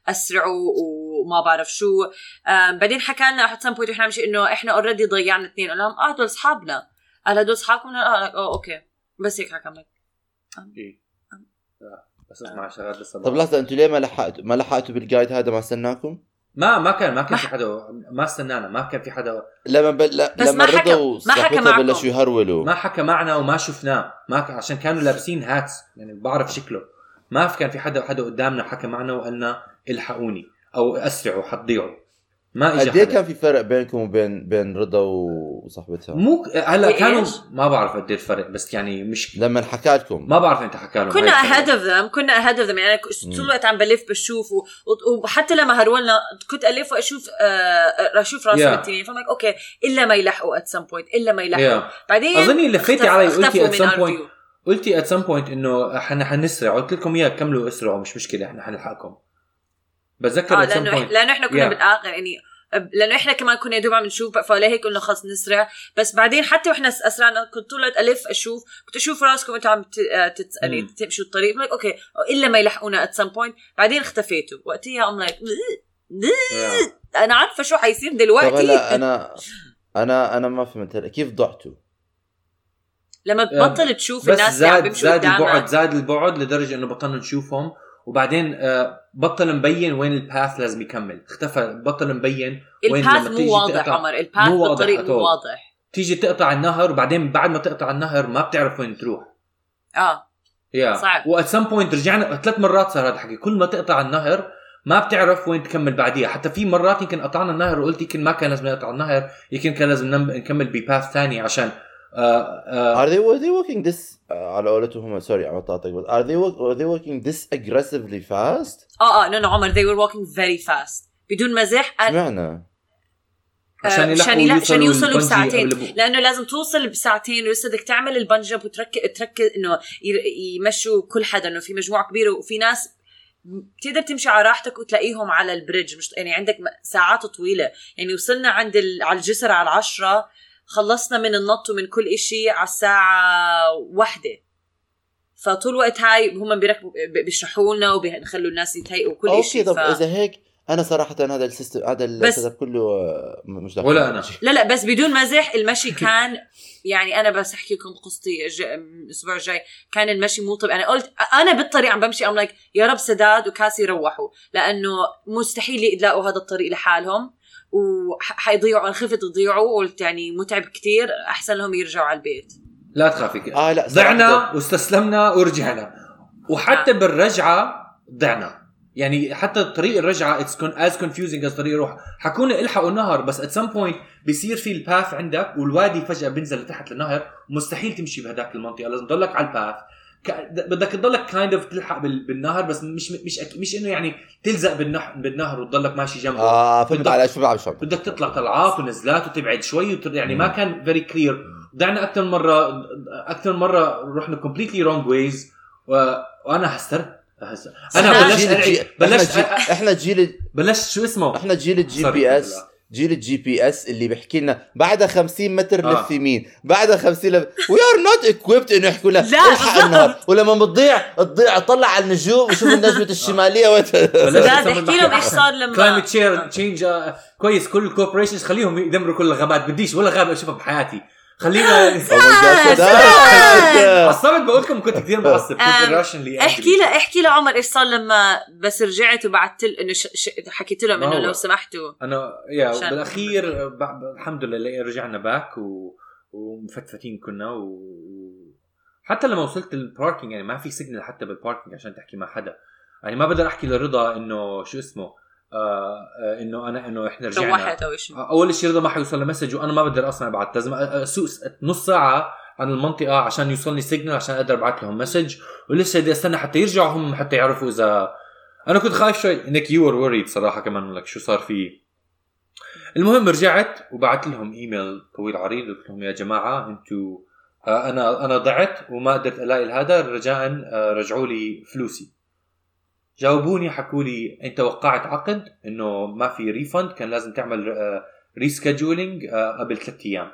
أسرعوا وما بعرف شو. آه بعدين حكى لنا حتى سم بوينت وإحنا مشي إنه إحنا اوريدي ضيعنا اثنين. قال لهم آه هدول أصحابنا. قال هدول أصحابكم؟ آه آه أوكي. بس هيك حكى لك إيه. لا، بس اسمع شغلات لسه طب لحظة أنتوا ليه ما لحقتوا ما لحقتوا بالجايد هذا ما استناكم؟ ما ما كان ما كان ما في حدا ما استنانا ما كان في حدا لما بل... لا بس لما رضا ما حكى وصاحبتها معكم. بلشوا يهرولوا. ما حكى معنا وما شفناه. ما ك... عشان كانوا لابسين هاتس يعني بعرف شكله. ما في كان في حدا حدا قدامنا حكى معنا وقالنا الحقوني أو أسرعوا حتضيعوا. ما اجى قد إيه حدا. كان في فرق بينكم وبين بين رضا وصاحبتها؟ مو هلا إيش؟ كانوا ما بعرف قد إيه الفرق بس يعني مش لما حكى لكم ما بعرف انت حكى لهم كنا ahead of them كنا ahead of them يعني طول الوقت عم بلف بشوف و- وحتى لما هرولنا كنت ألف وأشوف آه أشوف راسهم Yeah. التنين ف I'm like okay إلا ما يلحقوا at some point إلا ما يلحقوا Yeah. بعدين أظني لفيتي علي قلتي at من some our point view. قلتي at some point إنه إحنا حنسرع قلت لكم اياه كملوا اسرعوا مش مشكلة إحنا حنلحقكم بتذكر آه لأنه إح- لأنه إحنا كنا Yeah. بالاخر يعني لأنه إحنا كمان كنا يا دوب عم نشوف فلهيك قلنا خلص نسرع. بس بعدين حتى وإحنا أسرعنا كنت طول الوقت ألف أشوف كنت أشوف راسكم أنتم عم ت- آه، تت- يعني. تمشوا الطريق. Like, okay إلا ما يلحقونا at some point بعدين اختفيتوا. وقتها I'm like Yeah. أنا عارفة شو حيصير طب دلوقتي هلا <laughs> أنا أنا أنا ما فهمت هلا كيفضعتوا؟ لما تبطل تشوف بس الناس اللي عم زاد بيمشوا زاد البعد زاد البعد لدرجة إنه بطلنا نشوفهم. وبعدين آه، بطل مبين وين ال path لازم يكمل. اختفى بطل مبين وين ال path مو واضح عمر. ال path مو واضح بالطريق مو. واضح. تيجي تقطع النهر وبعدين بعد ما تقطع النهر ما بتعرف وين تروح. آه يا صعب. و at some point رجعنا ثلاث مرات صار هذا الحكي. كل ما تقطع النهر ما بتعرف وين تكمل بعديها. حتى في مرات يمكن قطعنا النهر وقلت يمكن ما كان لازم نقطع النهر يمكن كان لازم نكمل ب path ثاني عشان آه آه. Are they were they working this uh, على قولتهم sorry عم قطعتك بس are they work, were they working this aggressively fast؟ آه آه no no عمر they were walking very fast. بدون مزح اشمعنى؟ عشان آه، يلحقوا عشان يوصلوا بساعتين. لأنه لازم توصل بساعتين ولسه بدك تعمل ال bungee jump وتركز تركز انه يمشوا كل حدا إنه في مجموعة كبيرة وفي ناس بتقدر تمشي على راحتك وتلاقيهم على ال bridge. مش يعني عندك ساعات طويلة. يعني وصلنا عند ال... على الجسر على العشرة خلصنا من النط ومن كل إشي على الساعة واحدة. فطول الوقت هاي هم بيركبوا بيشرحوا لنا وبيخلوا الناس يتهيئوا كل okay شيء طب ف... إذا هيك أنا صراحة هذا ال system هذا up كله آه، مش داخل. ولا أنا. لا لا بس بدون مزح المشي كان يعني أنا بس أحكي لكم قصتي الأسبوع الجاي. كان المشي مو طبيعي أنا قلت أنا بالطريق عم بمشي I'm like يا رب سداد وكاسي يروحوا لأنه مستحيل يلاقوا هذا الطريق لحالهم. وحيضيعوا أنا خفت يضيعوا وقلت يعني متعب كتير أحسن لهم يرجعوا على البيت. لا تخافي. آه لا ضعنا واستسلمنا ورجعنا. وحتى بالرجعة ضعنا. يعني حتى طريق الرجعة it's as confusing as طريق الروح. حكونا إلحقوا النهر بس at some point بيصير في ال path عندك والوادي فجأة بينزل لتحت النهر مستحيل تمشي بهداك المنطقة لازم تضلك على ال path بدك تضلك kind of تلحق بال- بالنهر بس مش مش أك- مش إنه يعني تلزق بالنهر بالنهر وتضلك ماشي جنبه آه فهمت بدك- على شو بعرف شو بدك تطلع طلعات ونزلات وتبعد شوي وتر... يعني ما كان very clear ضعنا أكثر مره أكثر مرة رحنا completely wrong ways. وأنا هسترت هس- أنا. بلشت بلشت إحنا جيل- بلشت شو اسمه إحنا جيل ال G. P S جيل ال GPS اللي بيحكي لنا بعدها 50 متر آه. لف يمين بعدها 50 لف we are not equipped إنه يحكوا لنا لا، ألحق بالضبط. النهر ولما بتضيع تضيع طلع على النجوم وشوف النجمة <laughs> الشمالية وين أسمي احكي لهم إيش بحكي. صار لما climate change كويس كل ال corporations خليهم يدمروا كل الغابات بديش ولا غابة أشوفها بحياتي خلينا. <laughs> عصبت بقول لكم كنت كثير معصب كنت um، irrationally احكي. له احكي لعمر إيش صار لما بس رجعت وبعثت إنه ش... ش... حكيت لهم إنه هو. لو سمحتوا أنا يا بالأخير ب... الحمد لله رجعنا back و... ومفتفتين كنا و... حتى لما وصلت ال parking يعني ما في signal حتى بال parking عشان تحكي مع حدا. يعني ما بقدر أحكي لرضا إنه شو اسمه. آه إنه أنا إنه إحنا رجعنا. روحت أو شيء. أول شيء رضا ما حيوصل message وأنا ما بقدر أصلا ابعت لازم أسوق نص ساعة عن المنطقة عشان يوصلني signal عشان أقدر ابعت لهم message ولسه بدي أستنى حتى يرجعوا هم حتى يعرفوا اذا أنا كنت خايف شوي. انك you were worried صراحة كمان لك شو صار في المهم رجعت وبعت لهم ايميل طويل عريض. قلت لهم يا جماعة أنتوا آه، أنا أنا ضعت وما قدرت ألاقي هذا رجاء آه، رجعوا لي فلوسي. جاوبوني حكوا لي أنت وقعت عقد إنه ما في refund كان لازم تعمل rescheduling قبل ثلاث أيام.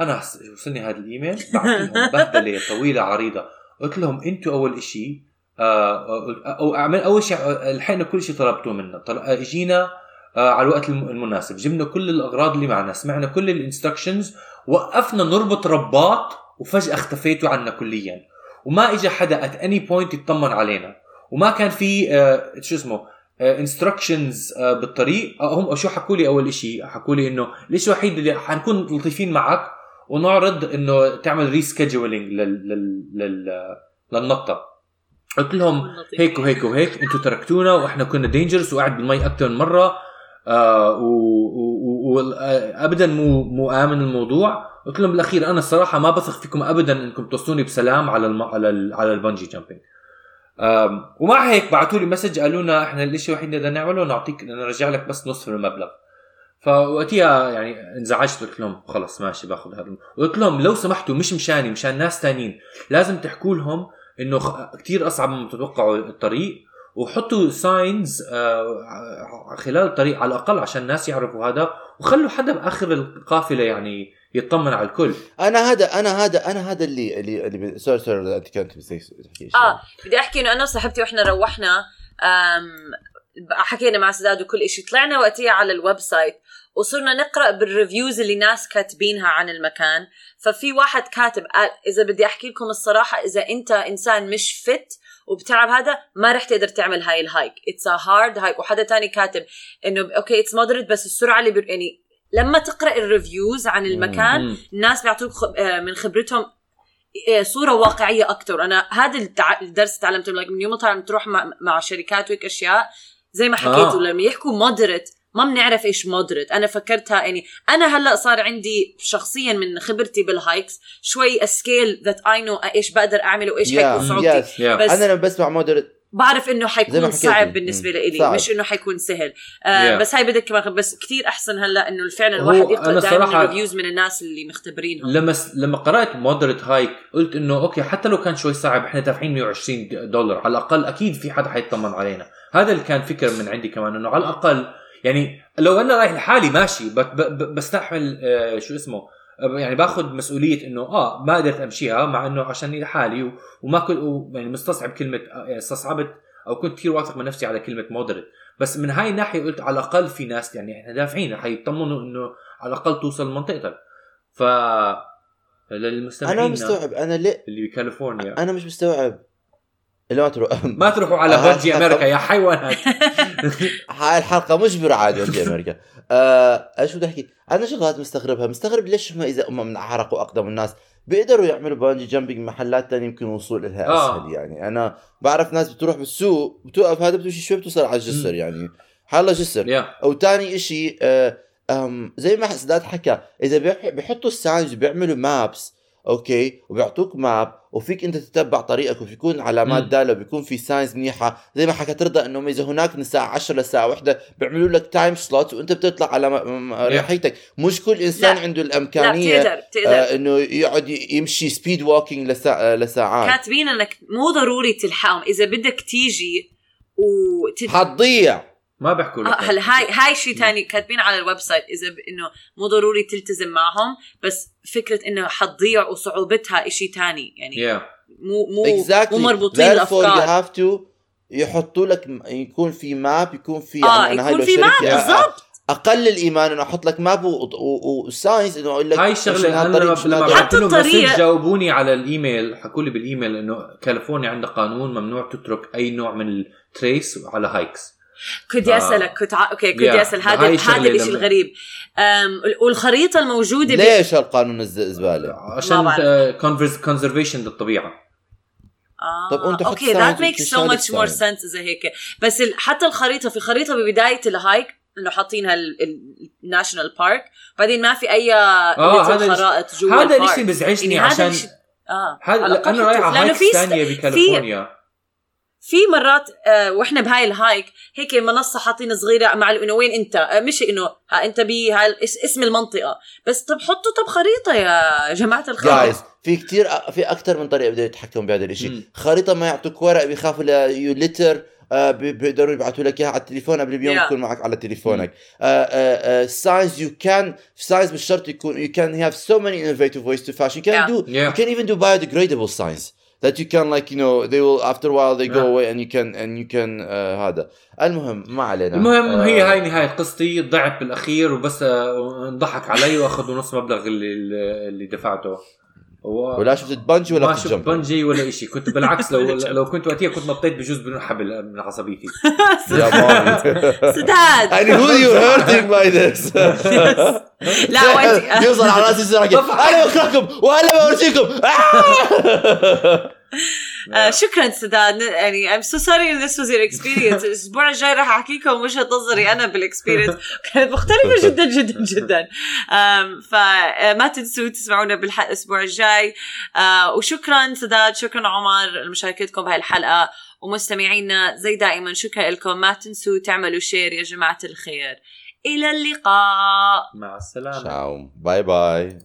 أنا وصلني هذا الإيميل <laughs> لهم بهدلة طويلة عريضة. قلت لهم أنتوا أول شيء أو أعمل أول شيء آه، لحقنا كل شيء طلبتوه منا آه، اجينا آه، على الوقت الم- المناسب. جبنا كل الأغراض اللي معنا سمعنا كل ال instructions وقفنا نربط رباط وفجأة اختفيتوا عنا كليا. وما اجى حدا at any point يطمن علينا. وما كان في آه، شو اسمه instructions بالطريق. آه، هم شو حكوا لي أول شيء حكوا لي إنه الشيء الوحيد اللي حنكون لطيفين معك ونعرض إنه تعمل rescheduling لل لل لل للنطة. قلت لهم هيك وهيك وهيك أنتوا تركتونا وإحنا كنا dangerous وقعد بالمي أكثر من مرة. آه وابدا مو مو آمن الموضوع. قلت لهم بالأخير أنا الصراحة ما بثق فيكم ابدا إنكم توصلوني بسلام على الم... على ال... على ال bungee jumping ومع هيك بعثوا لي message قالوا لنا إحنا الشيء الوحيد اللي بدنا نعمله نعطيك نرجع لك بس نصف المبلغ. فوقتها يعني انزعجت قلت لهم خلص ماشي باخذ هذا قلت لهم لو سمحتوا مش مشاني مشان ناس تانيين. لازم تحكوا لهم إنه كثير أصعب مما تتوقعوا الطريق. وحطوا signs آه، خلال الطريق على الأقل عشان الناس يعرفوا هذا. وخلوا حدا بآخر القافلة يعني يطمن على الكل. أنا هذا أنا هذا أنا هذا اللي اللي اللي sorry sorry أنت كنت آه بدي أحكي إنه أنا وصاحبتي وإحنا روحنا حكينا مع سداد وكل شيء طلعنا وقتها على ال website وصرنا نقرأ بال reviews اللي ناس كاتبينها عن المكان. ففي واحد كاتب قال إذا بدي أحكي لكم الصراحة إذا أنت إنسان مش fit وبتعب هذا ما رح تقدر تعمل هاي ال hike it's a hard hike وحدا تاني كاتب إنه okay it's moderate بس السرعة اللي بي... يعني لما تقرأ ال reviews عن المكان الناس بيعطوك آه، من خبرتهم آه، صورة واقعية أكثر أنا هذا الدرس تعلمته من يوم ما تروح مع, مع شركات وهيك أشياء زي ما حكيتوا آه. لما يحكوا moderate ما بنعرف إيش moderate أنا فكرتها يعني أنا هلأ صار عندي شخصيا من خبرتي بال hikes شوي skill that I know إيش بقدر اعمل وايش yeah, حيكون صعوبتي yes, yeah. بس أنا لما بسمع moderate بعرف إنه حيكون صعب بالنسبة لي مش إنه حيكون سهل. آه yeah. بس هاي بدك كمان بس كثير أحسن هلأ إنه فعلا الواحد يقرا دائما reviews من الناس اللي مختبرينهم. لما لما قرأت moderate hike قلت إنه okay حتى لو كان شوي صعب إحنا دافعين 120 دولار. على الأقل أكيد في حدا حيطمن علينا. هذا اللي كان فكر من عندي كمان إنه على الأقل يعني لو أنا رايح لحالي ماشي بستحمل آه شو اسمه يعني باخذ مسؤولية إنه آه ما قدرت أمشيها مع إنه عشان لحالي وما كنت يعني مستصعب كلمة آه، يعني استصعبت أو كنت كثير واثق من نفسي على كلمة moderate بس من هاي الناحية قلت على الأقل في ناس يعني إحنا دافعين حيطمنوا إنه على الأقل توصل لمنطقتك. ف للمستمعين أنا مستوعب. أنا ليه؟ اللي بكاليفورنيا أنا مش مستوعب. ما تروح. ما تروحوا على Bungee America يا حيوانات. <laughs> <laughs> هاي الحلقة مش برعايه Bungee America. آه إيش بدي أحكي؟ أنا شغلات مستغربها. مستغرب ليش هم إذا هم من أعرق وأقدم الناس؟ بيقدروا يعملوا bungee jumping محلات تانية يمكن الوصول لها آه. أسهل يعني. أنا بعرف ناس بتروح بالسوق بتوقف هذا بتمشي شوي بتوصل على الجسر يعني. حالة جسر. Yeah. أو تاني إشي آه زي ما سداد حكى إذا بيحطوا ال signs بيعملوا maps okay؟ وبيعطوك map وفيك أنت تتبع طريقك وبيكون علامات داله وبيكون في signs منيحة. زي ما حكت رضا إنه إذا هناك من الساعة 10 للساعه 1 بيعملوا لك time slot وأنت بتطلع على ريحيتك مش كل إنسان لا. عنده الإمكانية لا بتقدر. بتقدر. آه إنه يقعد يمشي speed walking لسا... آه لساعات. كاتبين إنك مو ضروري تلحقهم. إذا بدك تيجي وتت... حتضيع ما بيحكوا لك. آه، هلا هاي هاي شيء ثاني كاتبين على ال website إذا ب... إنه مو ضروري تلتزم معهم بس فكرة إنه حتضيع وصعوبتها شيء ثاني يعني yeah. مو مو exactly. مو مربوطين الافكار you have to يحطوا لك يكون في map يكون في آه يعني يكون في map بالضبط. أقل الإيمان إنه أحط لك map و signs إنه أقول لك هاي الشغلة أنا لما, لما حتى الطريق جاوبوني على الإيميل حكوا لي بالإيميل إنه كاليفورنيا عندها قانون ممنوع تترك أي نوع من ال trace على hikes كنت آه. أسألك كنت ع... okay كنت أسأل هذا هذا الشيء الغريب. أم... والخريطة الموجودة ليش القانون الزبالة؟ عشان conservation للطبيعة. آه. طب أنت okay that makes so much more sense زي هيك. بس ال... حتى الخريطة في خريطه ببداية ال hike إنه حاطينها ال national park بعدين ما في أي آه خرائط جوا هذا الشيء بيزعجني يعني عشان آه. هذا أنا رايح على hike ثانية بكاليفورنيا. في مرات آه وإحنا بهاي ال hike هيك منصة حاطين صغيرة مع إنه وين أنت؟ آه مش إنه ها أنت بهاي اسم المنطقة. بس طب حطوا طب خريطة يا جماعة الخير. guys في كتير في أكثر من طريقة بدهم يتحكموا بهذا الشيء خريطة ما يعطوك ورق بيخافوا you litter آه بيقدروا يبعثوا لك إياها على التليفون قبل بيوم yeah. يكون معك على تليفونك. signs you can signs مش شرط يكون you can have so many innovative ways to fashion you can do you can even do biodegradable signs that you can like you know they will after a while they go away and you can and you can uh, هذا. المهم ما علينا. المهم uh, هي هاي نهاية قصتي ضعت بالاخير وبس انضحك علي واخذوا نص مبلغ اللي اللي دفعته. و... ولا شفت بنجي ولا ما شفت بنجي ولا شيء كنت بالعكس <laughs> لو لو كنت وقتها كنت نطيت بجوز بدون حبل من عصبيتي. <laughs> يا سداد I who you hurting by this. <laughs> لا وانت يوصل على راسي أنا بكرهكم وهلا بورجيكم. آه شكرا سداد. يعني I'm so sorry if this was your experience. <laughs> الأسبوع الجاي راح احكي لكم وجهة نظري أنا بال experience <laughs> كانت مختلفة <laughs> جدا جدا جدا. فما تنسوا تسمعونا بالاسبوع الجاي. آه وشكرا سداد شكرا عمر لمشاركتكم بهاي الحلقة. ومستمعينا زي دائما شكرا لكم. ما تنسوا تعملوا share يا جماعة الخير. إلى اللقاء. مع السلامة. باي باي